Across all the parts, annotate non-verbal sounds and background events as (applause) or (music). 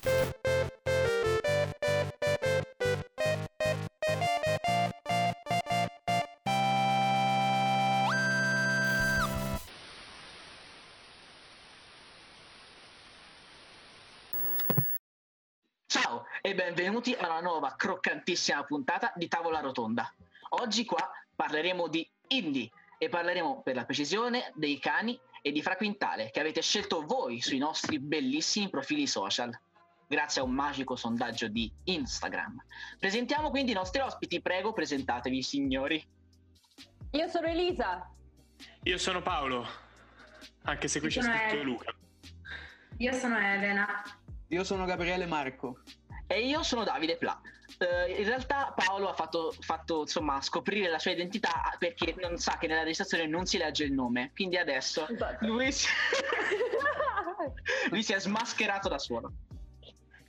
Ciao e benvenuti alla nuova croccantissima puntata di Tavola Rotonda. Oggi qua parleremo di indie e parleremo per la precisione dei cani e di Fra Quintale che avete scelto voi sui nostri bellissimi profili social grazie a un magico sondaggio di Instagram. Presentiamo quindi i nostri ospiti, prego presentatevi signori. Io sono Elisa. Io sono Paolo, anche se qui Io c'è scritto El- Luca. Io sono Elena. Io sono Gabriele Marco. E io sono Davide Pla. Eh, in realtà Paolo ha fatto, fatto, insomma, scoprire la sua identità perché non sa che nella registrazione non si legge il nome. Quindi adesso lui si, (laughs) lui si è smascherato da solo.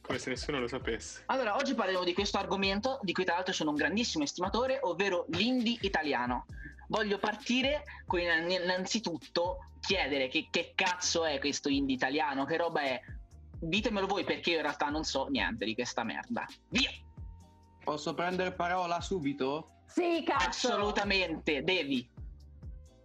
Come se nessuno lo sapesse. Allora, oggi parleremo di questo argomento, di cui tra l'altro sono un grandissimo estimatore, ovvero l'indie italiano. Voglio partire con innanzitutto chiedere che, che cazzo è questo indie italiano, che roba è. Ditemelo voi perché io in realtà non so niente di questa merda. Via! Posso prendere parola subito? sì, cazzo. Assolutamente, devi.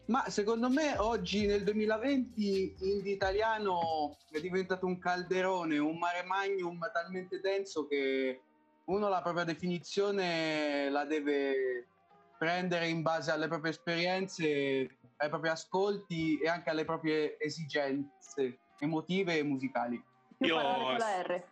Ma secondo me oggi nel 2020 indie italiano è diventato un calderone, un mare magnum talmente denso che uno la propria definizione la deve prendere in base alle proprie esperienze, ai propri ascolti e anche alle proprie esigenze emotive e musicali. Io- con la R.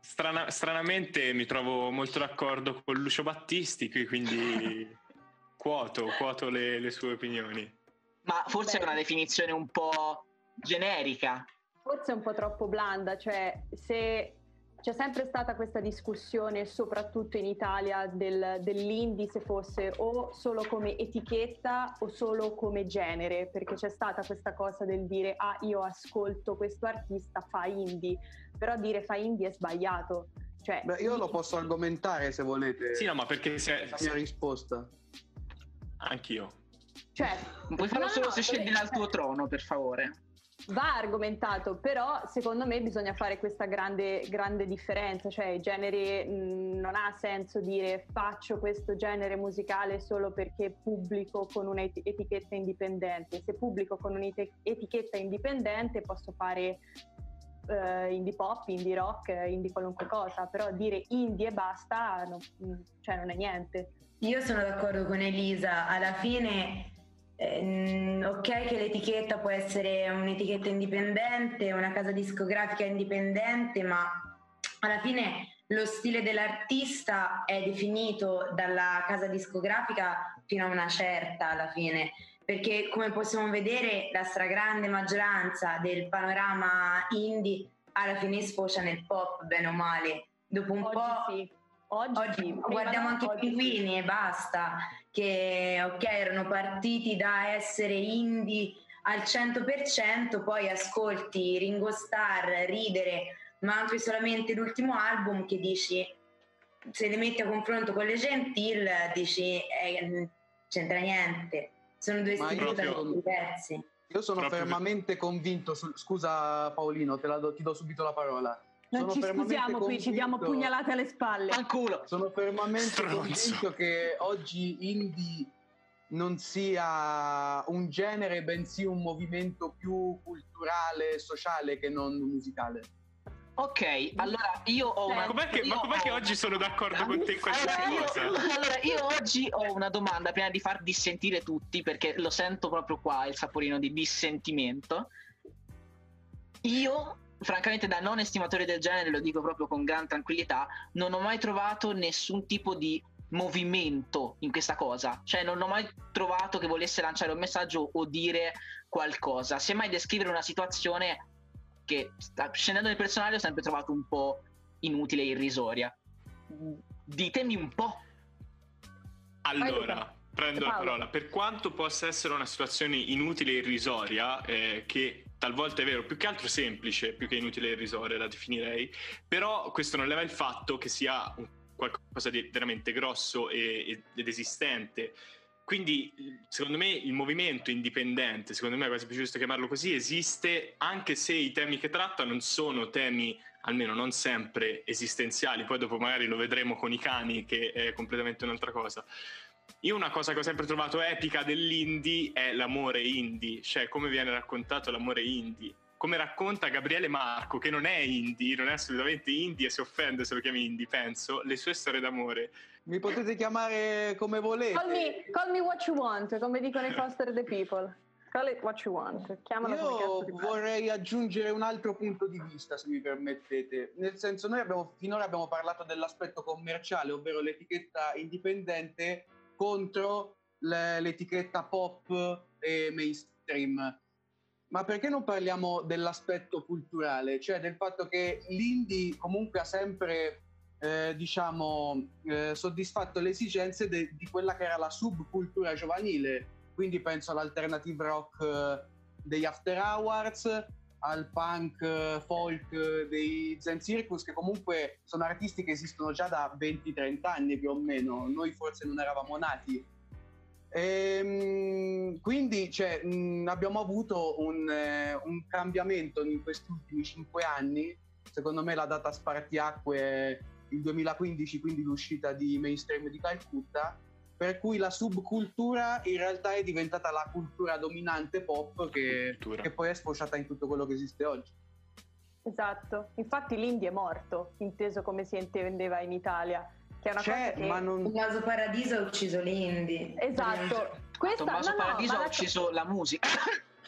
Strana- stranamente mi trovo molto d'accordo con Lucio Battisti, qui quindi (laughs) quoto, quoto le, le sue opinioni. Ma forse è Beh. una definizione un po' generica. Forse è un po' troppo blanda, cioè se c'è sempre stata questa discussione, soprattutto in Italia, del, dell'indie se fosse o solo come etichetta o solo come genere, perché c'è stata questa cosa del dire ah io ascolto questo artista, fa indie, però dire fa indie è sbagliato. Cioè, Beh, io lo posso argomentare se volete. Sì, no, ma perché se, La mia risposta. anch'io. Cioè, Puoi farlo no, solo no, se scendi vabbè, dal tuo trono, per favore. Va argomentato, però secondo me bisogna fare questa grande, grande differenza, cioè il genere mh, non ha senso dire faccio questo genere musicale solo perché pubblico con un'etichetta indipendente. Se pubblico con un'etichetta indipendente posso fare eh, indie pop, indie rock, indie qualunque cosa, però dire indie e basta no, cioè non è niente. Io sono d'accordo con Elisa. Alla fine, ok che l'etichetta può essere un'etichetta indipendente, una casa discografica indipendente, ma alla fine lo stile dell'artista è definito dalla casa discografica fino a una certa alla fine. Perché come possiamo vedere la stragrande maggioranza del panorama indie alla fine sfocia nel pop, bene o male. Dopo un Oggi po' sì. Oggi, Oggi guardiamo anche i oggi pinguini e basta, che ok erano partiti da essere indie al 100%, poi ascolti Ringo Starr, ridere, ma anche solamente l'ultimo album che dici, se li metti a confronto con le Gentil, dici eh, non c'entra niente, sono due stili totalmente diversi. Io sono Proprio- fermamente convinto, sul- scusa Paolino, te la do- ti do subito la parola. Non Sono ci scusiamo qui, ci diamo pugnalate alle spalle. Fanculo. Sono fermamente Stronzo. convinto che oggi indie non sia un genere, bensì un movimento più culturale, sociale che non musicale. Ok, allora io ho Cioè, una... Ma com'è che, io ma com'è che ho- oggi sono d'accordo con te in qualsiasi Allora io, cosa? allora, io oggi ho una domanda prima di far dissentire tutti, perché lo sento proprio qua il saporino di dissentimento. Io, francamente, da non estimatore del genere, lo dico proprio con gran tranquillità, non ho mai trovato nessun tipo di movimento in questa cosa. Cioè, non ho mai trovato che volesse lanciare un messaggio o dire qualcosa. Semmai descrivere una situazione che, scendendo nel personale, ho sempre trovato un po' inutile e irrisoria. Ditemi un po'. Allora, prendo la parola. Per quanto possa essere una situazione inutile e irrisoria, eh, che talvolta è vero, più che altro semplice, più che inutile e irrisoria la definirei, però questo non leva il fatto che sia qualcosa di veramente grosso e- ed esistente. quindi secondo me il movimento indipendente, secondo me è quasi più giusto chiamarlo così, esiste anche se i temi che tratta non sono temi almeno non sempre esistenziali, poi dopo magari lo vedremo con i cani che è completamente un'altra cosa. Io una cosa che ho sempre trovato epica dell'indie è l'amore indie, cioè come viene raccontato l'amore indie. Come racconta Gabriele Marco, che non è indie, non è assolutamente indie e si offende se lo chiami indie, penso, le sue storie d'amore. Mi potete chiamare come volete. Call me, call me what you want, come dicono i Foster the People. Call it what you want. Chiamalo Io vorrei aggiungere un altro punto di vista, se mi permettete. Nel senso, noi abbiamo, finora abbiamo parlato dell'aspetto commerciale, ovvero l'etichetta indipendente contro l'etichetta pop e mainstream. Ma perché non parliamo dell'aspetto culturale, cioè del fatto che l'indie comunque ha sempre, eh, diciamo, eh, soddisfatto le esigenze de- di quella che era la subcultura giovanile. Quindi penso all'alternative rock eh, degli After Hours, al punk folk dei Zen Circus, che comunque sono artisti che esistono già da 20-30 anni più o meno, noi forse non eravamo nati. Ehm, quindi cioè, abbiamo avuto un, eh, un, cambiamento in questi ultimi 5 anni, secondo me la data spartiacque è il 2015, quindi l'uscita di Mainstream di Calcutta, per cui la subcultura in realtà è diventata la cultura dominante pop che, che, poi è sfociata in tutto quello che esiste oggi. Esatto, infatti l'indie è morto, inteso come si intendeva in Italia. Che è una C'è, cosa che... ma non... Tommaso Paradiso ha ucciso l'indie. Esatto. Questa, Tommaso no, Paradiso no, ha ucciso la musica.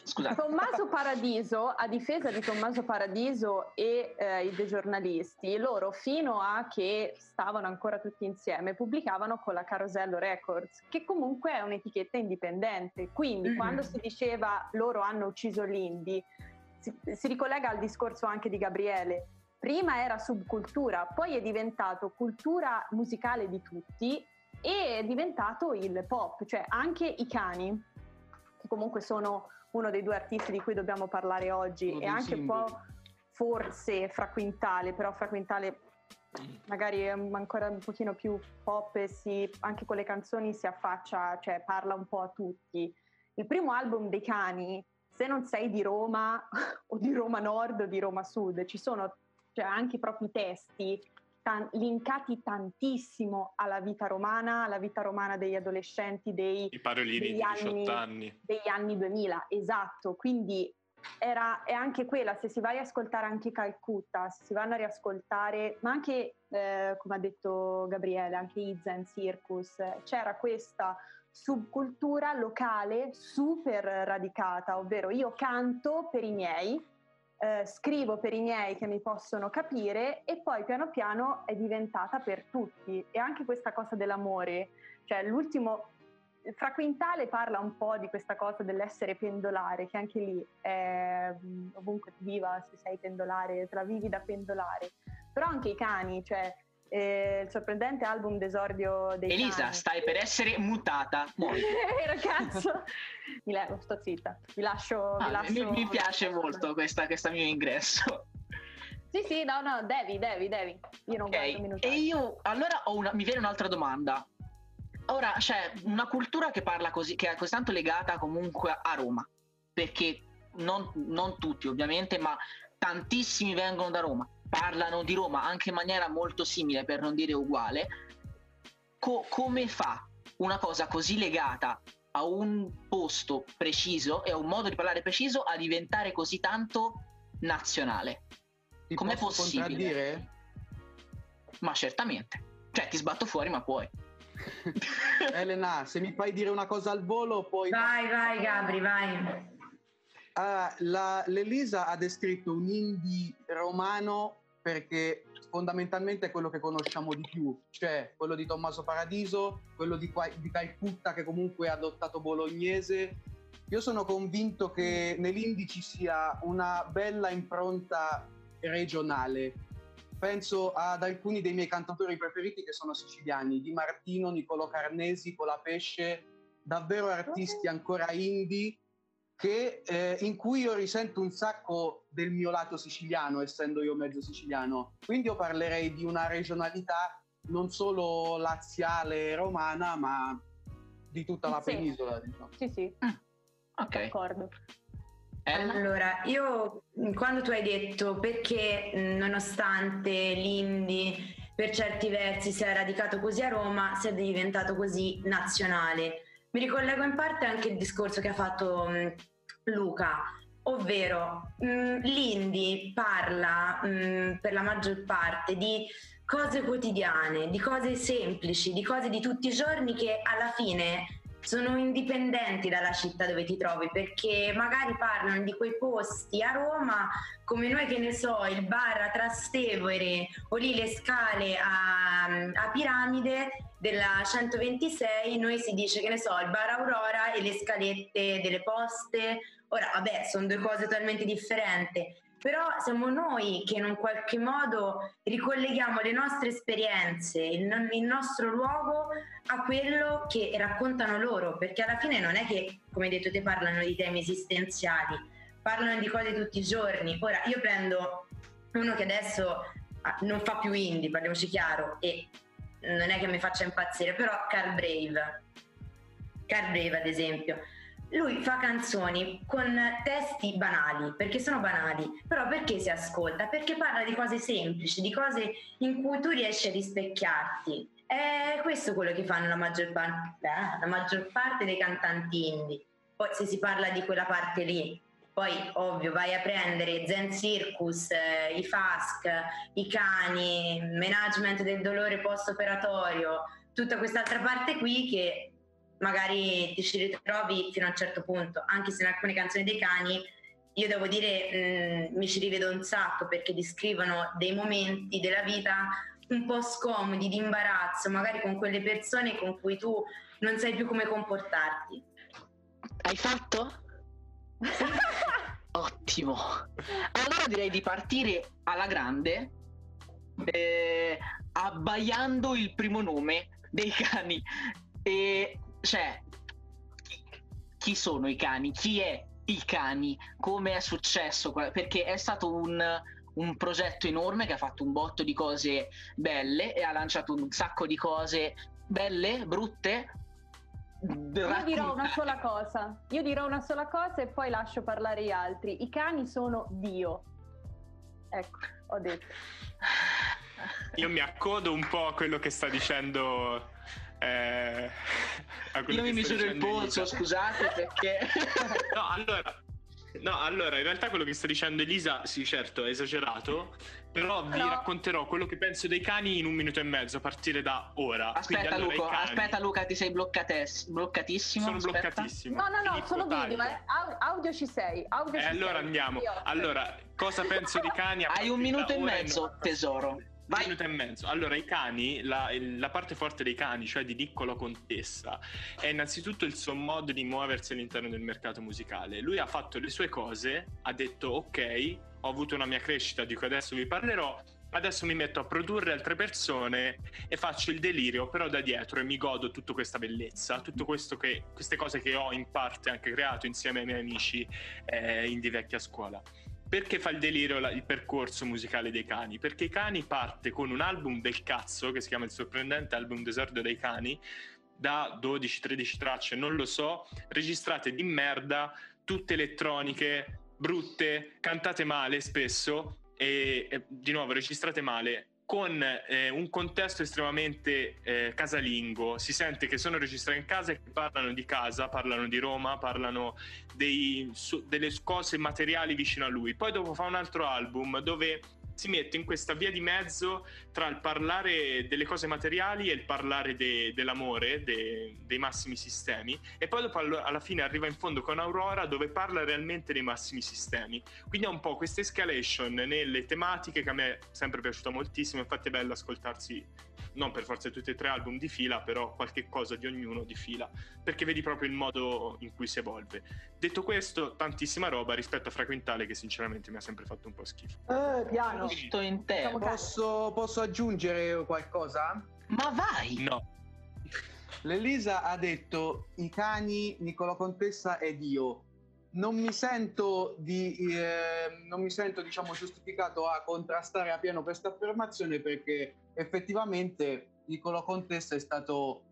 Scusate. Tommaso Paradiso, a difesa di Tommaso Paradiso e eh, dei giornalisti, loro fino a che stavano ancora tutti insieme pubblicavano con la Carosello Records, che comunque è un'etichetta indipendente. Quindi mm-hmm. quando si diceva loro hanno ucciso l'indie, si, si ricollega al discorso anche di Gabriele. Prima era subcultura, poi è diventato cultura musicale di tutti e è diventato il pop, cioè anche i cani, che comunque sono uno dei due artisti di cui dobbiamo parlare oggi uno e anche simboli. un po' forse Fra Quintale, però Fra Quintale magari è ancora un pochino più pop e si, anche con le canzoni si affaccia, cioè parla un po' a tutti. Il primo album dei cani, se non sei di Roma (laughs) o di Roma Nord o di Roma Sud, ci sono cioè, anche i propri testi tan- linkati tantissimo alla vita romana, alla vita romana degli adolescenti dei, I parolini degli di anni, anni. degli anni 2000, esatto, quindi era, è anche quella, se si va a riascoltare anche Calcutta, se si vanno a riascoltare, ma anche, eh, come ha detto Gabriele, anche Izen Circus, c'era questa subcultura locale super radicata, ovvero io canto per i miei, eh, scrivo per i miei che mi possono capire e poi piano piano è diventata per tutti. E anche questa cosa dell'amore, cioè l'ultimo, Fra Quintale parla un po' di questa cosa dell'essere pendolare, che anche lì è ovunque ti viva, se sei pendolare, te la vivi da pendolare. Però anche i cani, cioè eh, il sorprendente album d'esordio dei Elisa, cani. stai per essere mutata. (laughs) Ragazzo, mi levo, sto zitta. Vi lascio. Ah, vi lascio mi, mi, piace molto questa, questa mio ingresso. Sì, sì, no, no, devi, devi, devi. Io non okay. guardo E io, allora, una, mi viene un'altra domanda. Ora, c'è una cultura che parla così, che è così tanto legata comunque a Roma, perché non, non tutti ovviamente, ma tantissimi vengono da Roma parlano di Roma anche in maniera molto simile, per non dire uguale, co- come fa una cosa così legata a un posto preciso e a un modo di parlare preciso a diventare così tanto nazionale? Ti Com'è possibile? Contraddire? Ma certamente. Cioè, ti sbatto fuori, ma puoi. (laughs) Elena, se mi fai dire una cosa al volo, poi... Vai, vai, Gabri, vai. Uh, la, L'Elisa ha descritto un indie romano perché fondamentalmente è quello che conosciamo di più, cioè quello di Tommaso Paradiso, quello di, di Calcutta che comunque ha adottato bolognese. Io sono convinto che nell'indie ci sia una bella impronta regionale. Penso ad alcuni dei miei cantatori preferiti che sono siciliani, Di Martino, Nicolo Carnesi, Colapesce, davvero artisti ancora indie che, eh, in cui io risento un sacco del mio lato siciliano, essendo io mezzo siciliano. Quindi io parlerei di una regionalità non solo laziale e romana, ma di tutta la Sì. penisola. Diciamo. Sì, sì, Ok. d'accordo. Allora, io quando tu hai detto perché nonostante l'indie per certi versi si è radicato così a Roma, si è diventato così nazionale. Mi ricollego in parte anche il discorso che ha fatto mh, Luca, ovvero mh, l'indie parla mh, per la maggior parte di cose quotidiane, di cose semplici, di cose di tutti i giorni che alla fine sono indipendenti dalla città dove ti trovi perché magari parlano di quei posti a Roma come noi che ne so il bar a Trastevere o lì le scale a, a Piramide della 126 noi si dice che ne so il bar Aurora e le scalette delle poste. Ora vabbè sono due cose totalmente differenti però siamo noi che in un qualche modo ricolleghiamo le nostre esperienze, il, no- il nostro luogo a quello che raccontano loro, perché alla fine non è che, come detto te, parlano di temi esistenziali, parlano di cose tutti i giorni. Ora, io prendo uno che adesso ah, non fa più indie, parliamoci chiaro, e non è che mi faccia impazzire, però Carl Brave. Carl Brave, ad esempio. Lui fa canzoni con testi banali, perché sono banali, però perché si ascolta? Perché parla di cose semplici, di cose in cui tu riesci a rispecchiarti. È questo quello che fanno la maggior, par- eh, la maggior parte dei cantanti indie. Poi se si parla di quella parte lì, poi ovvio vai a prendere Zen Circus, eh, i FASC, i cani, management del dolore post-operatorio, tutta quest'altra parte qui che magari ti ci ritrovi fino a un certo punto, anche se in alcune canzoni dei cani io devo dire mh, mi ci rivedo un sacco perché descrivono dei momenti della vita un po' scomodi, di imbarazzo, magari con quelle persone con cui tu non sai più come comportarti. Hai fatto? (laughs) Ottimo. Allora direi di partire alla grande, eh, abbaiando il primo nome dei cani. E cioè, chi- sono i cani? Chi è i cani? Come è successo? Perché è stato un, un progetto enorme che ha fatto un botto di cose belle e ha lanciato un sacco di cose belle, brutte. Io dirò una sola cosa, io dirò una sola cosa e poi lascio parlare gli altri. I cani sono Dio. Ecco, ho detto. Io mi accodo un po' a quello che sta dicendo. Eh, (laughs) Io mi misuro il polso, Elisa. scusate, perché... (laughs) No, allora. No, allora, in realtà quello che sta dicendo Elisa, sì, certo, è esagerato, però vi No. racconterò quello che penso dei cani in un minuto e mezzo, a partire da ora. Quindi, Aspetta allora, Luca, cani- aspetta Luca, ti sei bloccates- bloccatissimo. Sono aspetta. bloccatissimo. No, no, no, Filippo, solo video, ma au- audio ci sei. Audio E ci allora sei. andiamo. Io- Allora, cosa penso di cani? a Hai un minuto e mezzo, tesoro. Vai. Un minuto e mezzo. Allora, i cani, la, la parte forte dei cani, cioè di Niccolò Contessa, è innanzitutto il suo modo di muoversi all'interno del mercato musicale. Lui ha fatto le sue cose, ha detto ok, ho avuto una mia crescita di cui adesso vi parlerò, adesso mi metto a produrre altre persone e faccio il delirio però da dietro e mi godo tutta questa bellezza, che, queste cose che ho in parte anche creato insieme ai miei amici eh, in di vecchia scuola. Perché fa il delirio la- il percorso musicale dei cani? Perché i cani parte con un album del cazzo che si chiama il sorprendente album d'esordio dei cani da 12-13 tracce, non lo so, registrate di merda, tutte elettroniche, brutte, cantate male spesso e, e di nuovo registrate male con eh, un contesto estremamente eh, casalingo, si sente che sono registrate in casa e che parlano di casa, parlano di Roma, parlano dei- su- delle cose materiali vicino a lui. Poi dopo fa un altro album dove si mette in questa via di mezzo tra il parlare delle cose materiali e il parlare de- dell'amore, de- dei massimi sistemi, e poi dopo alla fine arriva in fondo con Aurora dove parla realmente dei massimi sistemi. Quindi è un po' questa escalation nelle tematiche che a me è sempre piaciuta moltissimo, infatti è bello ascoltarsi non per forza tutti e tre album di fila, però qualche cosa di ognuno di fila, perché vedi proprio il modo in cui si evolve. Detto questo, tantissima roba rispetto a Frequentale che sinceramente mi ha sempre fatto un po' schifo. Eh, piano. Giusto in te. Posso, posso aggiungere qualcosa? Ma vai! No, L'Elisa ha detto i cani Niccolò Contessa ed io. Non mi sento di eh, non mi sento diciamo giustificato a contrastare a pieno questa affermazione perché effettivamente Niccolò Contessa è stato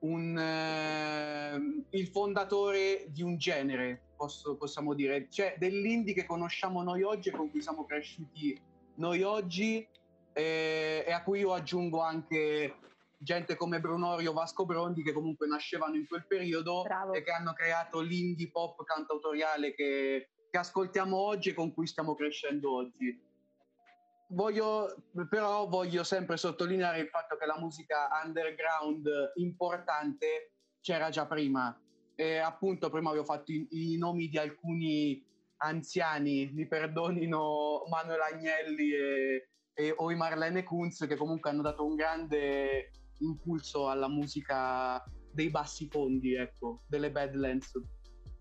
un, eh, il fondatore di un genere, posso, possiamo dire, cioè dell'indie che conosciamo noi oggi e con cui siamo cresciuti noi oggi e, e a cui io aggiungo anche gente come Brunorio, Vasco Brondi che comunque nascevano in quel periodo Bravo. e che hanno creato l'indie pop cantautoriale che, che ascoltiamo oggi e con cui stiamo crescendo oggi. Voglio, però voglio sempre sottolineare il fatto che la musica underground importante c'era già prima. E appunto prima avevo fatto i, i nomi di alcuni anziani, mi perdonino Manuel Agnelli e, e, o i Marlene Kunz che comunque hanno dato un grande impulso alla musica dei bassi fondi, ecco, delle Badlands.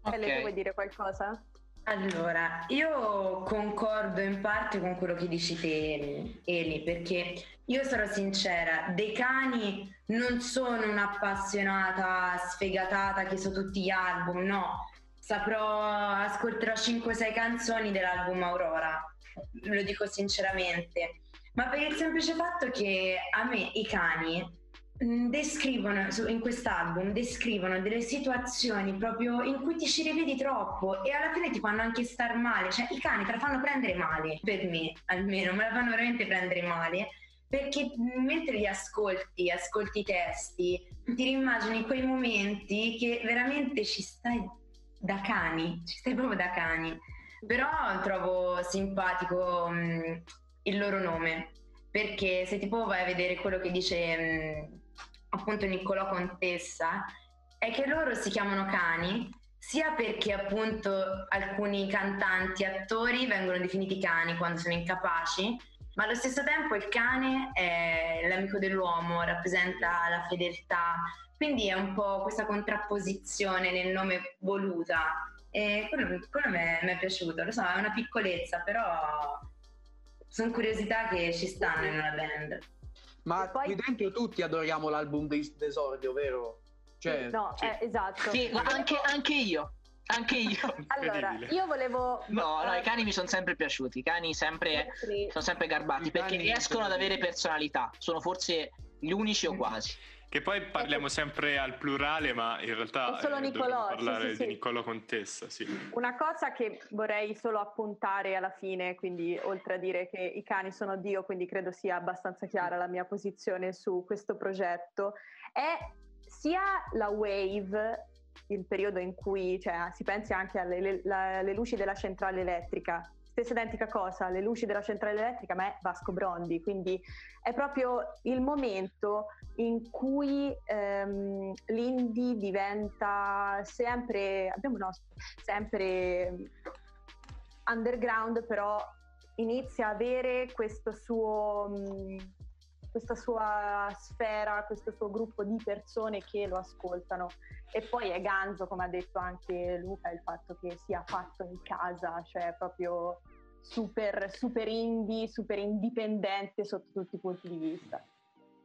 Okay. Ele, vuoi dire qualcosa? Allora, io concordo in parte con quello che dici te, Eli, perché io sarò sincera, dei cani non sono un'appassionata sfegatata che so tutti gli album, no, saprò, ascolterò 5-6 canzoni dell'album Aurora, lo dico sinceramente, ma per il semplice fatto che a me i cani descrivono in quest'album descrivono delle situazioni proprio in cui ti ci rivedi troppo e alla fine ti fanno anche star male. Cioè i cani te la fanno prendere male per me almeno me la fanno veramente prendere male perché mentre li ascolti ascolti i testi ti rimmagini quei momenti che veramente ci stai da cani ci stai proprio da cani. Però trovo simpatico um, il loro nome perché se tipo vai a vedere quello che dice um, appunto Niccolò Contessa è che loro si chiamano cani sia perché appunto alcuni cantanti, attori vengono definiti cani quando sono incapaci, ma allo stesso tempo il cane è l'amico dell'uomo, rappresenta la fedeltà, quindi è un po' questa contrapposizione nel nome voluta. E quello, quello mi, è, piaciuto, lo so, è una piccolezza, però sono curiosità che ci stanno in una band. Ma poi... qui dentro tutti adoriamo l'album di d'esordio, vero? Cioè, no, sì. eh, esatto. Sì, anche, anche io. Anche io. (laughs) allora, io volevo. No, no, i cani mi sono sempre piaciuti. I cani sempre, sì. sono sempre garbati I perché riescono ad avere personalità. Sono forse gli unici o quasi. Che poi parliamo ecco. sempre al plurale, ma in realtà è solo eh, Niccolò, parlare sì, sì, di Niccolò Contessa. Sì. Una cosa che vorrei solo appuntare alla fine, quindi oltre a dire che i cani sono Dio, quindi credo sia abbastanza chiara la mia posizione su questo progetto, è sia la wave, il periodo in cui cioè, si pensi anche alle le, la, luci della centrale elettrica, stessa identica cosa, le luci della centrale elettrica, ma è Vasco Brondi, quindi è proprio il momento in cui ehm, l'indie diventa sempre, abbiamo no, sempre underground, però inizia a avere questo suo, mh, questa sua sfera, questo suo gruppo di persone che lo ascoltano. E poi è ganzo, come ha detto anche Luca, il fatto che sia fatto in casa, cioè proprio super, super indie, super indipendente sotto tutti i punti di vista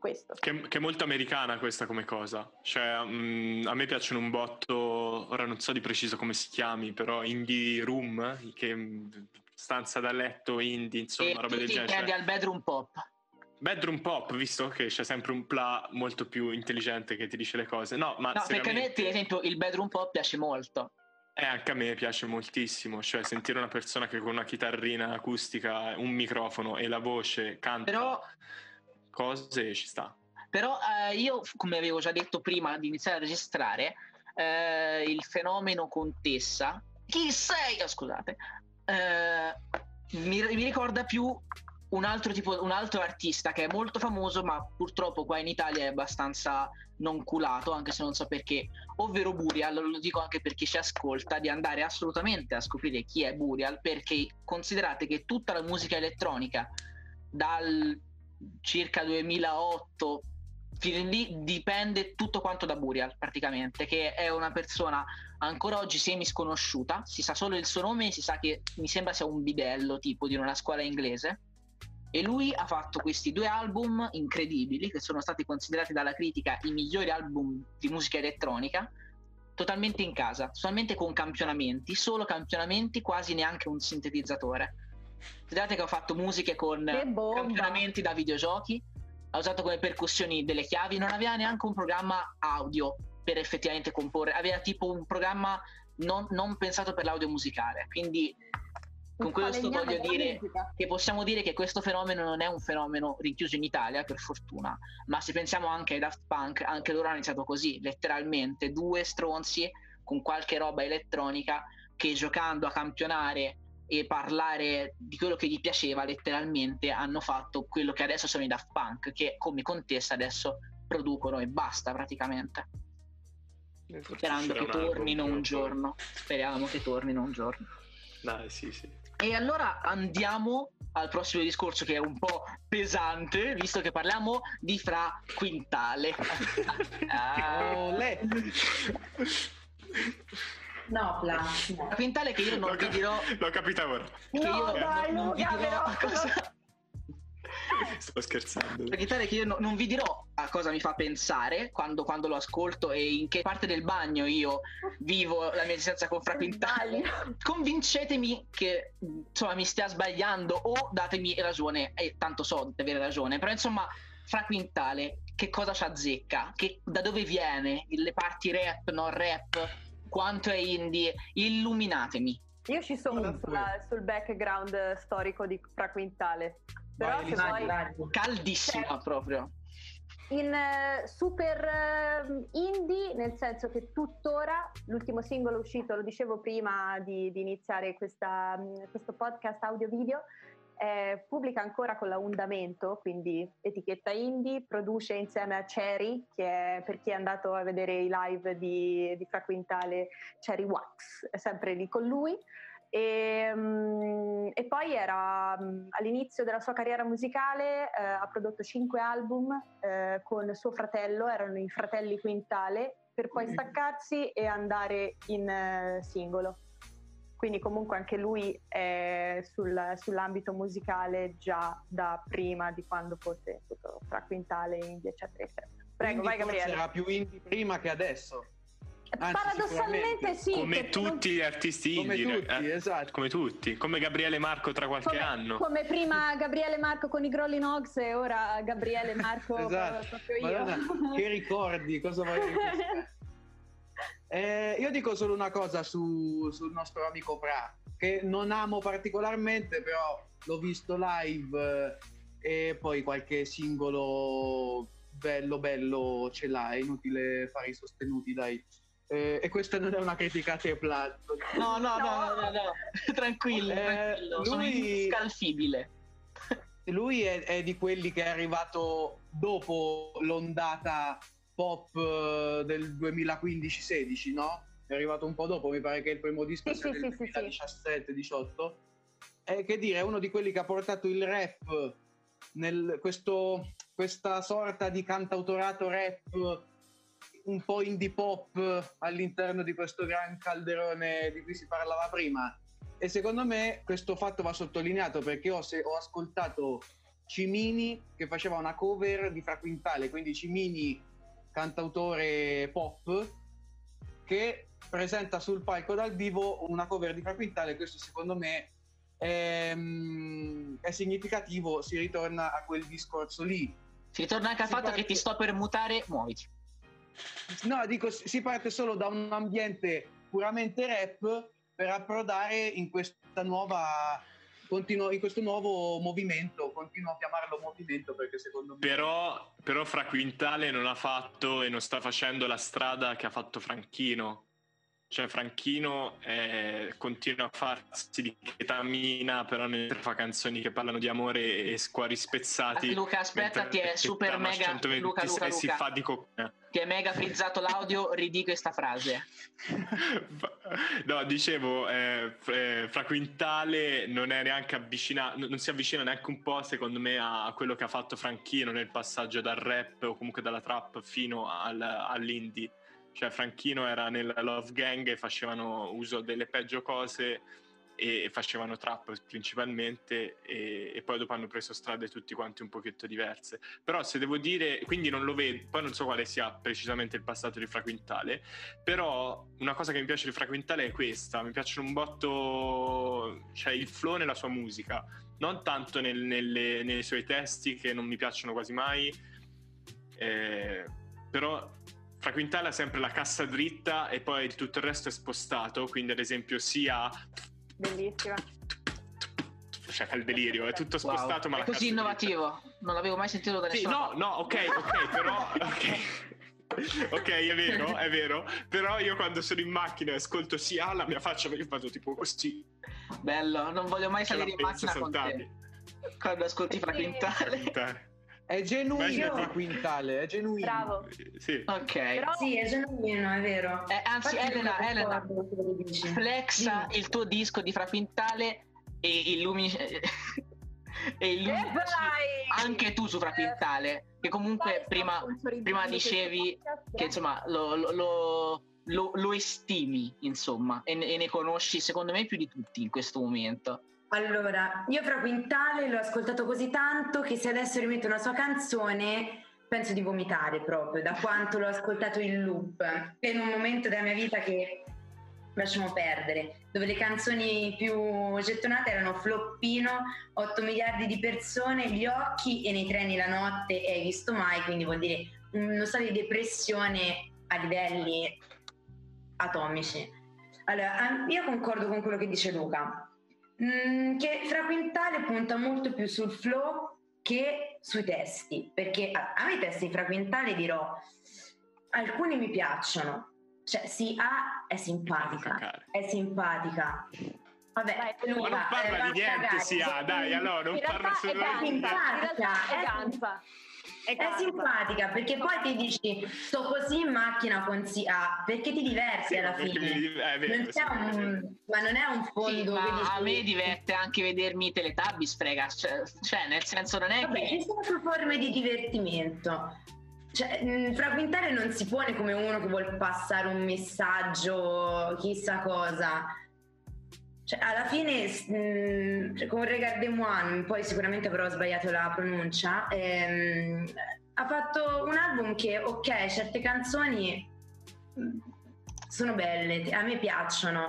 questo. Che, che, è molto americana questa come cosa. Cioè, um, a me piacciono un botto, ora non so di preciso come si chiami, però indie room, che stanza da letto indie, insomma, e roba del genere. Prendi cioè... al bedroom pop. Bedroom pop, visto che c'è sempre un pla molto più intelligente che ti dice le cose. No, ma no perché a me, per esempio, il bedroom pop piace molto. Eh, anche a me piace moltissimo, cioè sentire una persona che con una chitarrina acustica, un microfono e la voce canta. Però cose ci sta. Però eh, io, come avevo già detto prima di iniziare a registrare, eh, il fenomeno contessa, chi sei? Oh, scusate, eh, mi, mi, ricorda più un altro, tipo, un altro artista che è molto famoso, ma purtroppo qua in Italia è abbastanza non culato, anche se non so perché, ovvero Burial, lo dico anche per chi ci ascolta, di andare assolutamente a scoprire chi è Burial, perché considerate che tutta la musica elettronica, dal circa 2008 fino lì dipende tutto quanto da Burial praticamente che è una persona ancora oggi semi sconosciuta si sa solo il suo nome si sa che mi sembra sia un bidello tipo di una scuola inglese e lui ha fatto questi due album incredibili che sono stati considerati dalla critica i migliori album di musica elettronica totalmente in casa, solamente con campionamenti, solo campionamenti, quasi neanche un sintetizzatore. Considerate che ho fatto musiche con campionamenti da videogiochi, ha usato come percussioni delle chiavi, non aveva neanche un programma audio per effettivamente comporre, aveva tipo un programma non, non pensato per l'audio musicale, quindi con questo voglio dire che possiamo dire che questo fenomeno non è un fenomeno rinchiuso in Italia, per fortuna, ma se pensiamo anche ai Daft Punk, anche loro hanno iniziato così, letteralmente due stronzi con qualche roba elettronica che giocando a campionare e parlare di quello che gli piaceva letteralmente hanno fatto quello che adesso sono i Daft Punk che come contessa adesso producono e basta praticamente. Sperando che tornino un giorno. Speriamo che tornino un giorno. Dai sì sì e allora andiamo al prossimo discorso che è un po' pesante, visto che parliamo di Fra Quintale. (laughs) ah. No, Pla. Fra Quintale che io non l'ho vi dirò... L'ho capita ora. Che no, io dai, non, non vi dirò cosa... (laughs) Sto scherzando. La chitarra che io no, non vi dirò a cosa mi fa pensare quando, quando, lo ascolto e in che parte del bagno io vivo la mia esistenza con Fra Quintale. Convincetemi che insomma mi stia sbagliando o datemi ragione, e tanto so di avere ragione, però insomma Fra Quintale che cosa ci azzecca? Che, da dove viene? Le parti rap, non rap? Quanto è indie? Illuminatemi. Io ci sono sulla, sul background storico di Fra Quintale. Però vai, se vuoi... Caldissima cioè, proprio. In uh, super uh, indie, nel senso che tuttora l'ultimo singolo uscito, lo dicevo prima di, di iniziare questa, um, questo podcast audio-video, eh, pubblica ancora con la Undamento, quindi etichetta indie, produce insieme a Cherry, che è per chi è andato a vedere i live di, di Fra Quintale, Cherry Wax, è sempre lì con lui. E, um, e, poi era um, all'inizio della sua carriera musicale, eh, ha prodotto cinque album eh, con suo fratello, erano i fratelli Quintale, per poi staccarsi e andare in uh, singolo. Quindi comunque anche lui è sul, sull'ambito musicale già da prima di quando fosse fra Quintale, Indie, eccetera, eccetera. Prego, Quindi vai Gabriele. Era più indie prima che adesso. Anzi, Paradossalmente sì. Come tutti gli artisti come indie. Tutti, eh, esatto. Come tutti. Come Gabriele Marco tra qualche come, anno. Come prima Gabriele Marco con i Grolli Nox e ora Gabriele Marco (laughs) esatto. proprio io. Madonna, che (laughs) ricordi, cosa vuoi dire? (laughs) eh, io dico solo una cosa su, sul nostro amico Pra, che non amo particolarmente, però l'ho visto live eh, e poi qualche singolo bello bello ce l'ha, è inutile fare i sostenuti, dai. Eh, e questa non è una critica a te, Plat. No, no, no, no, no, no. (laughs) tranquillo, eh, tranquillo. Lui... Sono scalfibile. Lui è, è, di quelli che è arrivato dopo l'ondata pop eh, del 2015-16, no? È arrivato un po' dopo, mi pare che il primo disco sia sì, del sì, 2017-18. È che dire, è uno di quelli che ha portato il rap nel questo, questa sorta di cantautorato rap un po' indie pop all'interno di questo gran calderone di cui si parlava prima. E secondo me questo fatto va sottolineato perché ho, se, ho ascoltato Cimini che faceva una cover di Fra Quintale, quindi Cimini, cantautore pop, che presenta sul palco dal vivo una cover di Fra Quintale. Questo secondo me è, mm, è significativo, si ritorna a quel discorso lì. Si ritorna anche al fatto parte... che ti sto per mutare, muoviti. No, dico, si parte solo da un ambiente puramente rap per approdare in questa nuova continuo, in questo nuovo movimento, continuo a chiamarlo movimento perché secondo me... Però, però Fra Quintale non ha fatto e non sta facendo la strada che ha fatto Franchino. Cioè Franchino eh, continua a farsi di ketamina, però mentre fa canzoni che parlano di amore e squari spezzati. Luca, aspetta, ti è super mega... Luca, Luca, Luca. si fa di cocaina. Ti è mega frizzato l'audio, ridì questa frase. (laughs) no, dicevo, eh, eh, Fra Quintale non è neanche avvicinato, non si avvicina neanche un po', secondo me, a, quello che ha fatto Franchino nel passaggio dal rap o comunque dalla trap fino al, all'indie cioè Franchino era nella Love Gang e facevano uso delle peggio cose e facevano trap principalmente e, e, poi dopo hanno preso strade tutti quanti un pochetto diverse. Però se devo dire quindi non lo vedo poi non so quale sia precisamente il passato di Fraquintale però una cosa che mi piace di Fraquintale è questa. Mi piacciono un botto cioè il flow nella sua musica. Non tanto nel, nelle, nei suoi testi che non mi piacciono quasi mai eh, però fra Quintale ha sempre la cassa dritta e poi tutto il resto è spostato, quindi ad esempio sia... Bellissima. Cioè fa il delirio, è tutto spostato wow. ma... È così innovativo, dritta. non l'avevo mai sentito da nessuno. Sì, no, no, ok, ok, (laughs) però... Okay. ok, è vero, è vero. Però io quando sono in macchina e ascolto sia la mia faccia perché faccio tipo così. Bello, non voglio mai salire in macchina con te. Quando ascolti fra quintale. È genuino il quintale, è genuino. Bravo. Sì. Ok. Però... Sì, è genuino, è vero. Eh, anzi, Infatti Elena, Elena, flexa sì. il tuo disco di Fraquintale e illumini... (laughs) e illumini anche tu su Fraquintale, che comunque prima, prima dicevi che insomma lo, lo, lo, lo, estimi, insomma, e, e ne conosci secondo me più di tutti in questo momento. Allora, io fra Quintale l'ho ascoltato così tanto che se adesso rimetto una sua canzone penso di vomitare proprio, da quanto l'ho ascoltato in loop. È in un momento della mia vita che lasciamo perdere, dove le canzoni più gettonate erano Floppino, 8 miliardi di persone, Gli occhi e nei treni la notte e hai visto mai, quindi vuol dire uno stato di depressione a livelli atomici. Allora, io concordo con quello che dice Luca. Mm, che Fra Quintale punta molto più sul flow che sui testi, perché a, a me i testi di Fra Quintale dirò, alcuni mi piacciono, cioè sì, A è simpatica, è simpatica. Vabbè, Luca, ma non parla eh, di niente, A, dai, allora non parla assolutamente. È ganza, è, è simpatica perché poi ti dici sto così in macchina con A perché ti diverti alla fine. vero, non sì, un, ma non è un fondo sì, a me diverte anche vedermi Teletubbies frega cioè, cioè, nel senso non è Vabbè, che ci sono forme di divertimento. Cioè, Fra Quintale non si pone come uno che vuole passare un messaggio chissà cosa cioè, alla fine, mh, mm, cioè, con Regard de Moine, poi sicuramente avrò sbagliato la pronuncia, ehm, ha fatto un album che, ok, certe canzoni mm, sono belle, a me piacciono,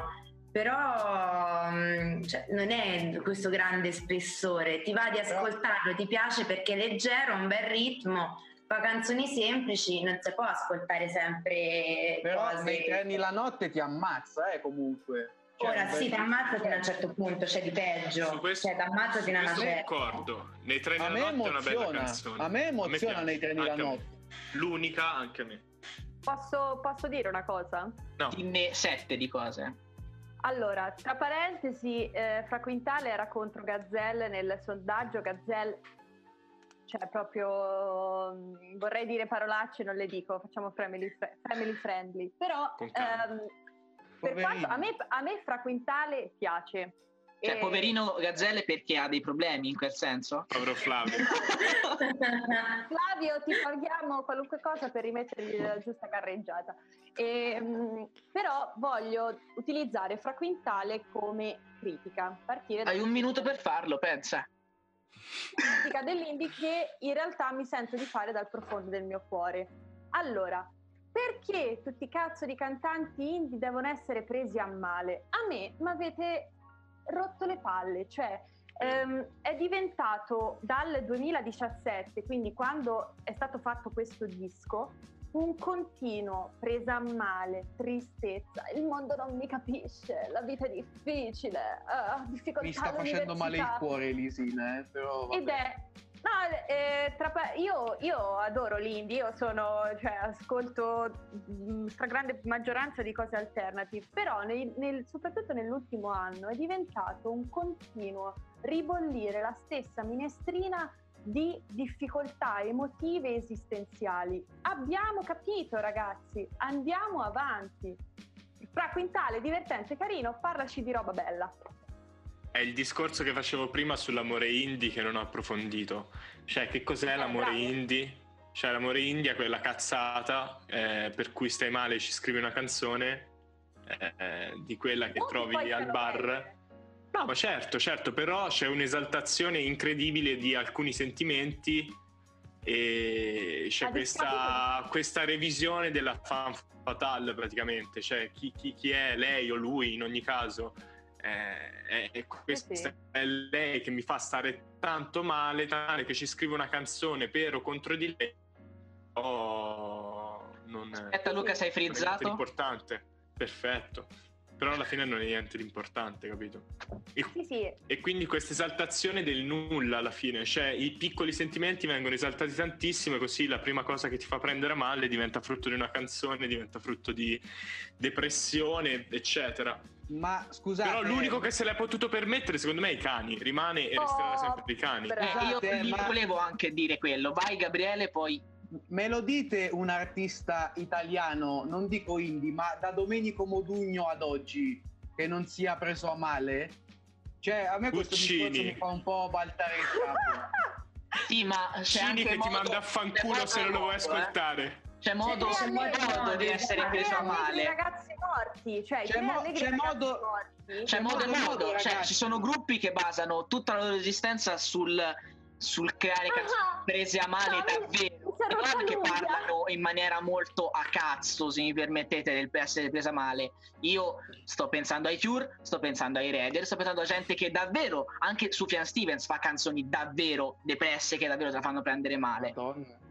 però mh, mm, cioè, non è questo grande spessore, ti va di ascoltarlo, ti piace perché è leggero, ha un bel ritmo, fa canzoni semplici, non si può ascoltare sempre. Però cose... nei treni la notte ti ammazza, eh, comunque. Cioè, Ora sì, ti ammazza fino a un certo punto, c'è di peggio. Su questo, cioè, ti ammazza fino a una certa. D'accordo, nei treni la notte è una bella canzone. A me emoziona a me nei treni la notte. L'unica anche a me. Posso, posso dire una cosa? No. Dimmi sette di cose. Allora, tra parentesi, eh, Fra Quintale era contro Gazelle nel sondaggio. Gazelle, cioè proprio mm, vorrei dire parolacce, non le dico, facciamo family, family friendly. Però ehm, quanto a me, a me Fra Quintale piace. Cioè, e... poverino Gazzelle perché ha dei problemi in quel senso? Povero Flavio. (laughs) Flavio, ti paghiamo qualunque cosa per rimettergli la giusta carreggiata. E, ehm, però voglio utilizzare Fra Quintale come critica. Partire Hai un minuto per farlo, pensa. Critica dell'indie che in realtà mi sento di fare dal profondo del mio cuore. Allora, perché tutti i cazzo di cantanti indie devono essere presi a male? A me mi avete rotto le palle, cioè ehm, è diventato dal 2017, quindi quando è stato fatto questo disco, un continuo presa a male, tristezza, il mondo non mi capisce, la vita è difficile, uh, difficoltà Mi sta facendo male il cuore Elisina, eh, però vabbè. Ed è No, eh, tra, io, io, adoro l'indie, io sono, cioè, ascolto mm, stragrande maggioranza di cose alternative, però nel, nel, soprattutto nell'ultimo anno è diventato un continuo ribollire la stessa minestrina di difficoltà emotive esistenziali. Abbiamo capito ragazzi, andiamo avanti. Fra Quintale, divertente, carino, parlaci di roba bella. È il discorso che facevo prima sull'amore indie che non ho approfondito. Cioè, che cos'è eh, l'amore indie? Cioè, l'amore indie è quella cazzata eh, per cui stai male, ci scrivi una canzone eh, di quella che trovi al bar. No, ma certo, certo, però c'è un'esaltazione incredibile di alcuni sentimenti e c'è questa, questa, revisione della fan fatale praticamente, cioè chi, chi, chi, è lei o lui in ogni caso. Eh, è, questa eh sì. è lei che mi fa stare tanto male, tale che ci scrive una canzone per o contro di lei. Oh, non Aspetta Luca, sei frizzato? È importante, perfetto però alla fine non è niente di importante, capito? E, sì, sì. e, quindi questa esaltazione del nulla alla fine, cioè i piccoli sentimenti vengono esaltati tantissimo e così la prima cosa che ti fa prendere male diventa frutto di una canzone, diventa frutto di depressione, eccetera. Ma scusate, però l'unico che se l'è potuto permettere, secondo me, è i cani. Rimane e resterà oh, sempre i cani. Eh, io ma... volevo anche dire quello. Vai, Gabriele, poi me lo dite un artista italiano, non dico indie, ma da Domenico Modugno ad oggi, che non sia preso a male? Cioè, a me questo Uccini. discorso mi fa un po' baltare il capo. Sì, ma c'è Cini anche che modo, ti manda a fanculo se non lo vuoi eh. ascoltare. C'è modo, c'è modo di essere preso a male. ragazzi morti, cioè c'è, mo- c'è modo, morti. c'è modo e modo, cioè ci sono gruppi che basano tutta la loro esistenza sul sul creare canzoni ah, prese a male davvero non che parlano in maniera molto a cazzo se mi permettete del essere presa male. Io sto pensando ai Cure sto pensando ai Redder sto pensando a gente che davvero anche Sufjan Stevens fa canzoni davvero depresse che davvero te la fanno prendere male.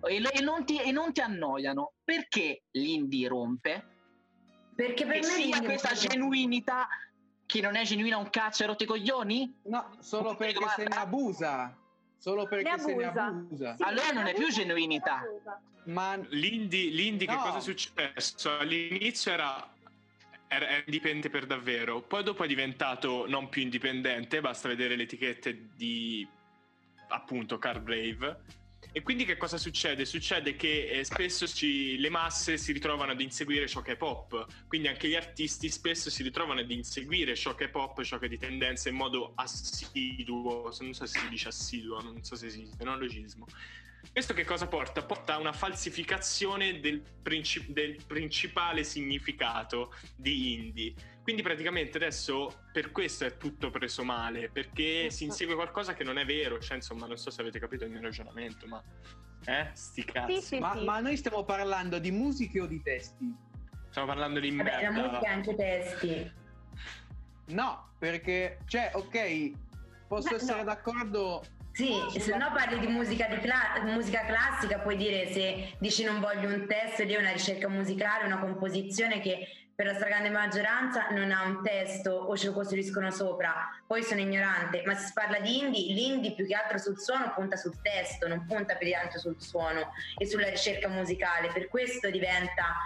E, e, non ti, e, non ti, annoiano. Perché l'indie rompe? Perché per e me sia questa genuinità che non è genuina un cazzo e rotti coglioni? No solo perché se ne abusa solo perché ne se ne abusa. Sì, allora non è più genuinità. Ma l'indie, l'indie no. che cosa è successo? All'inizio era era indipendente per davvero, poi dopo è diventato non più indipendente, basta vedere le etichette di appunto Car Brave e quindi che cosa succede? Succede che eh, spesso ci, le masse si ritrovano ad inseguire ciò che è pop, quindi anche gli artisti spesso si ritrovano ad inseguire ciò che è pop, ciò che è di tendenza in modo assiduo, non so se si dice assiduo, non so se esiste, neologismo. Questo che cosa porta? Porta a una falsificazione del, princip- del principale significato di indie quindi praticamente adesso per questo è tutto preso male, perché si insegue qualcosa che non è vero, cioè insomma non so se avete capito il mio ragionamento, ma... Eh? Sti cazzi. Sì, sì, ma, sì. ma, noi stiamo parlando di musiche o di testi? Stiamo parlando di Vabbè, merda. la musica è anche testi. No, perché, cioè, ok, posso Beh, essere no. d'accordo sì, se no parli di musica, di cla- musica, classica, puoi dire se dici non voglio un testo ed è una ricerca musicale, una composizione che per la stragrande maggioranza non ha un testo o ce lo costruiscono sopra, poi sono ignorante, ma se si parla di indie, l'indie più che altro sul suono punta sul testo, non punta per tanto sul suono e sulla ricerca musicale, per questo diventa,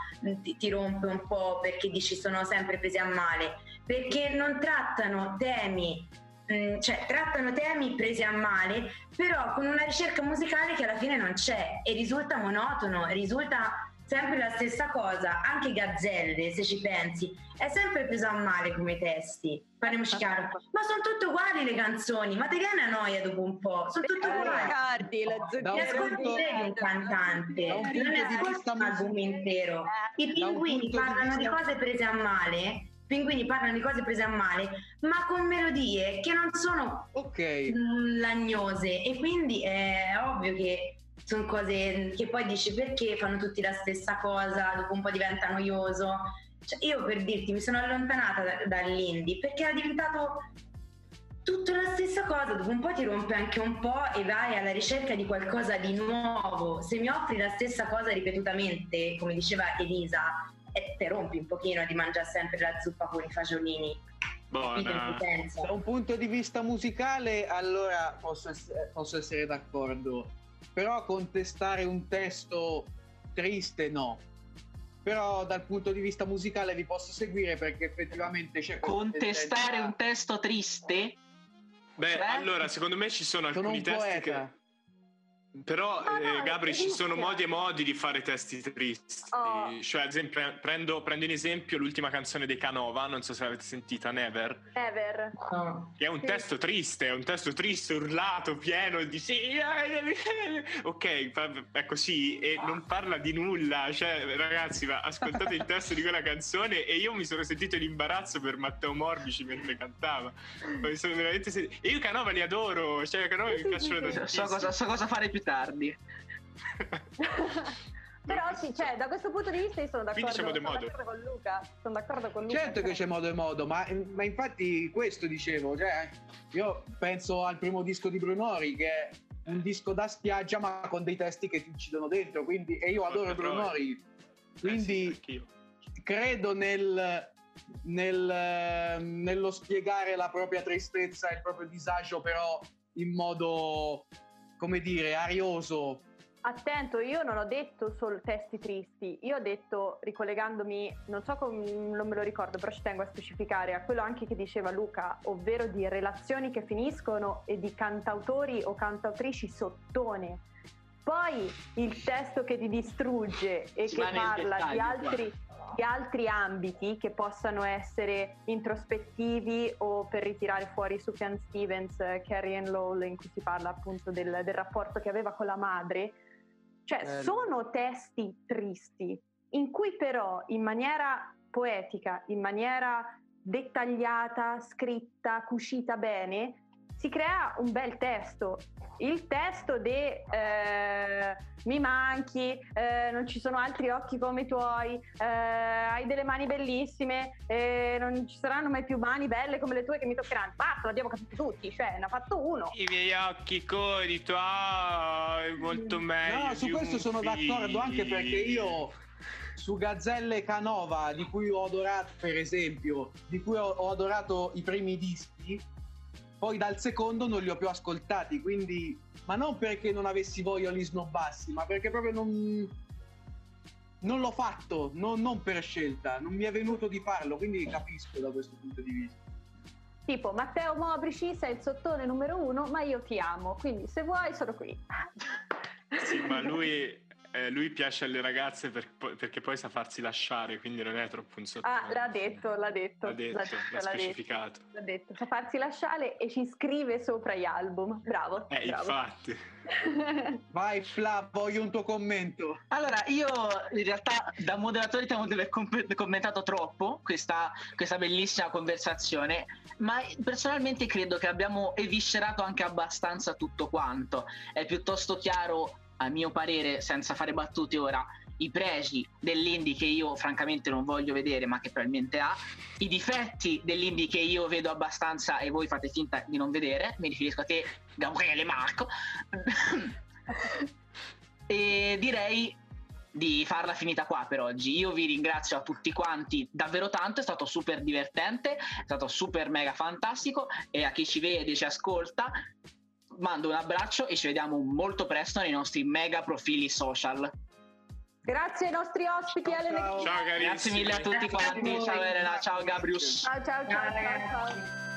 ti, ti rompe un po' perché dici sono sempre presi a male, perché non trattano temi mm, cioè trattano temi presi a male, però con una ricerca musicale che alla fine non c'è e risulta monotono, risulta sempre la stessa cosa, anche Gazzelle, se ci pensi, è sempre preso a male come testi, parliamoci chiaro, ma sono tutte uguali le canzoni, ma te viene a noia dopo un po', sono tutte eh, uguali. Riccardi, la Ti ascolti te un cantante, non è ascolti un album intero. I pinguini parlano di cose prese a male pinguini parlano di cose prese a male, ma con melodie che non sono okay. lagnose e quindi è ovvio che sono cose che poi dici perché fanno tutti la stessa cosa, dopo un po' diventa noioso. Cioè, io per dirti mi sono allontanata da, dall'indie perché era diventato tutta la stessa cosa, dopo un po' ti rompe anche un po' e vai alla ricerca di qualcosa di nuovo. Se mi offri la stessa cosa ripetutamente, come diceva Elisa, e te rompi un pochino di mangiare sempre la zuppa con i fagiolini. Buona. Da un punto di vista musicale, allora posso essere, posso essere d'accordo però contestare un testo triste no. Però dal punto di vista musicale vi posso seguire perché effettivamente c'è... Contestare un testo triste? Beh, cioè? allora, secondo me ci sono alcuni sono testi che... Però, No, no, eh, Gabri, ci sono modi e modi di fare testi tristi. Oh. Cioè, ad esempio, prendo, prendo in esempio l'ultima canzone dei Canova, non so se l'avete sentita, Never, Ever. No. che è un Sì. testo triste, è un testo triste, urlato, pieno di sì, ok, fa- è così e non parla di nulla. Cioè, ragazzi, ma ascoltate il testo di quella canzone e io mi sono sentito in imbarazzo per Matteo Morbici mentre cantava. Mi sono veramente sentito- E io Canova li adoro, cioè Canova mi piacciono sì. So tantissimo. cosa, so cosa fare più tardi. (laughs) Però sì, cioè, da questo punto di vista io sono d'accordo, Quindi c'è modo e sono modo. d'accordo con Luca. Sono d'accordo con Luca. Certo che c'è modo e modo, ma, ma infatti questo dicevo, cioè, io penso al primo disco di Brunori che è un disco da spiaggia ma con dei testi che ti uccidono dentro, quindi, e io adoro Brunori, Eh sì, quindi credo nel, nel, nello spiegare la propria tristezza e il proprio disagio però in modo, come dire, arioso. Attento, io non ho detto solo testi tristi, io ho detto, ricollegandomi, non so come, non me lo ricordo, però ci tengo a specificare, a quello anche che diceva Luca, ovvero di relazioni che finiscono e di cantautori o cantautrici sottone. Poi il testo che ti distrugge e Si che parla di altri, di altri ambiti che possano essere introspettivi o per ritirare fuori Sufjan Stevens, eh, Carrie Ann Lowell, in cui si parla appunto del, del rapporto che aveva con la madre. Cioè, Bello. sono testi tristi, in cui però in maniera poetica, in maniera dettagliata, scritta, cucita bene, si crea un bel testo. Il testo di eh, mi manchi, eh, non ci sono altri occhi come i tuoi, eh, hai delle mani bellissime, eh, non ci saranno mai più mani belle come le tue che mi toccheranno. Basta, l'abbiamo capito tutti, cioè ne ha fatto uno. I miei occhi con i tuoi, molto meglio. No, su questo un sono d'accordo anche figlio. perché io su Gazzelle Canova, di cui ho adorato, per esempio, di cui ho, ho adorato i primi dischi, poi dal secondo non li ho più ascoltati, quindi, ma non perché non avessi voglia li snobbassi, ma perché proprio non, non l'ho fatto, non, non per scelta, non mi è venuto di farlo, quindi capisco da questo punto di vista. Tipo, Matteo Mobrici sei il sottone numero uno, ma io ti amo, quindi se vuoi sono qui. Sì, ma lui, eh, lui piace alle ragazze per- perché poi sa farsi lasciare, quindi non è troppo un sottone. Ah, l'ha detto, l'ha detto. L'ha detto, l'ha l'ha specificato. L'ha detto, sa farsi lasciare e ci scrive sopra gli album. Bravo. Eh, bravo. infatti. (laughs) Vai Fla, voglio un tuo commento. Allora, io in realtà da moderatore temo di aver com- commentato troppo questa, questa bellissima conversazione, ma personalmente credo che abbiamo eviscerato anche abbastanza tutto quanto. È piuttosto chiaro, a mio parere, senza fare battute ora, i pregi dell'indie che io francamente non voglio vedere, ma che probabilmente ha, i difetti dell'indie che io vedo abbastanza e voi fate finta di non vedere, mi riferisco a te, Gabriele Marco. (laughs) e direi di farla finita qua per oggi. Io vi ringrazio a tutti quanti davvero tanto, è stato super divertente, è stato super mega fantastico e a chi ci vede, ci ascolta, mando un abbraccio e ci vediamo molto presto nei nostri mega profili social. Grazie ai nostri ospiti, Ciao, ciao. Ciao, carissimi. Grazie mille a tutti quanti, ciao Elena, ciao Gabrius. Ciao ciao ciao. Ciao, ciao, ragazzi. ciao.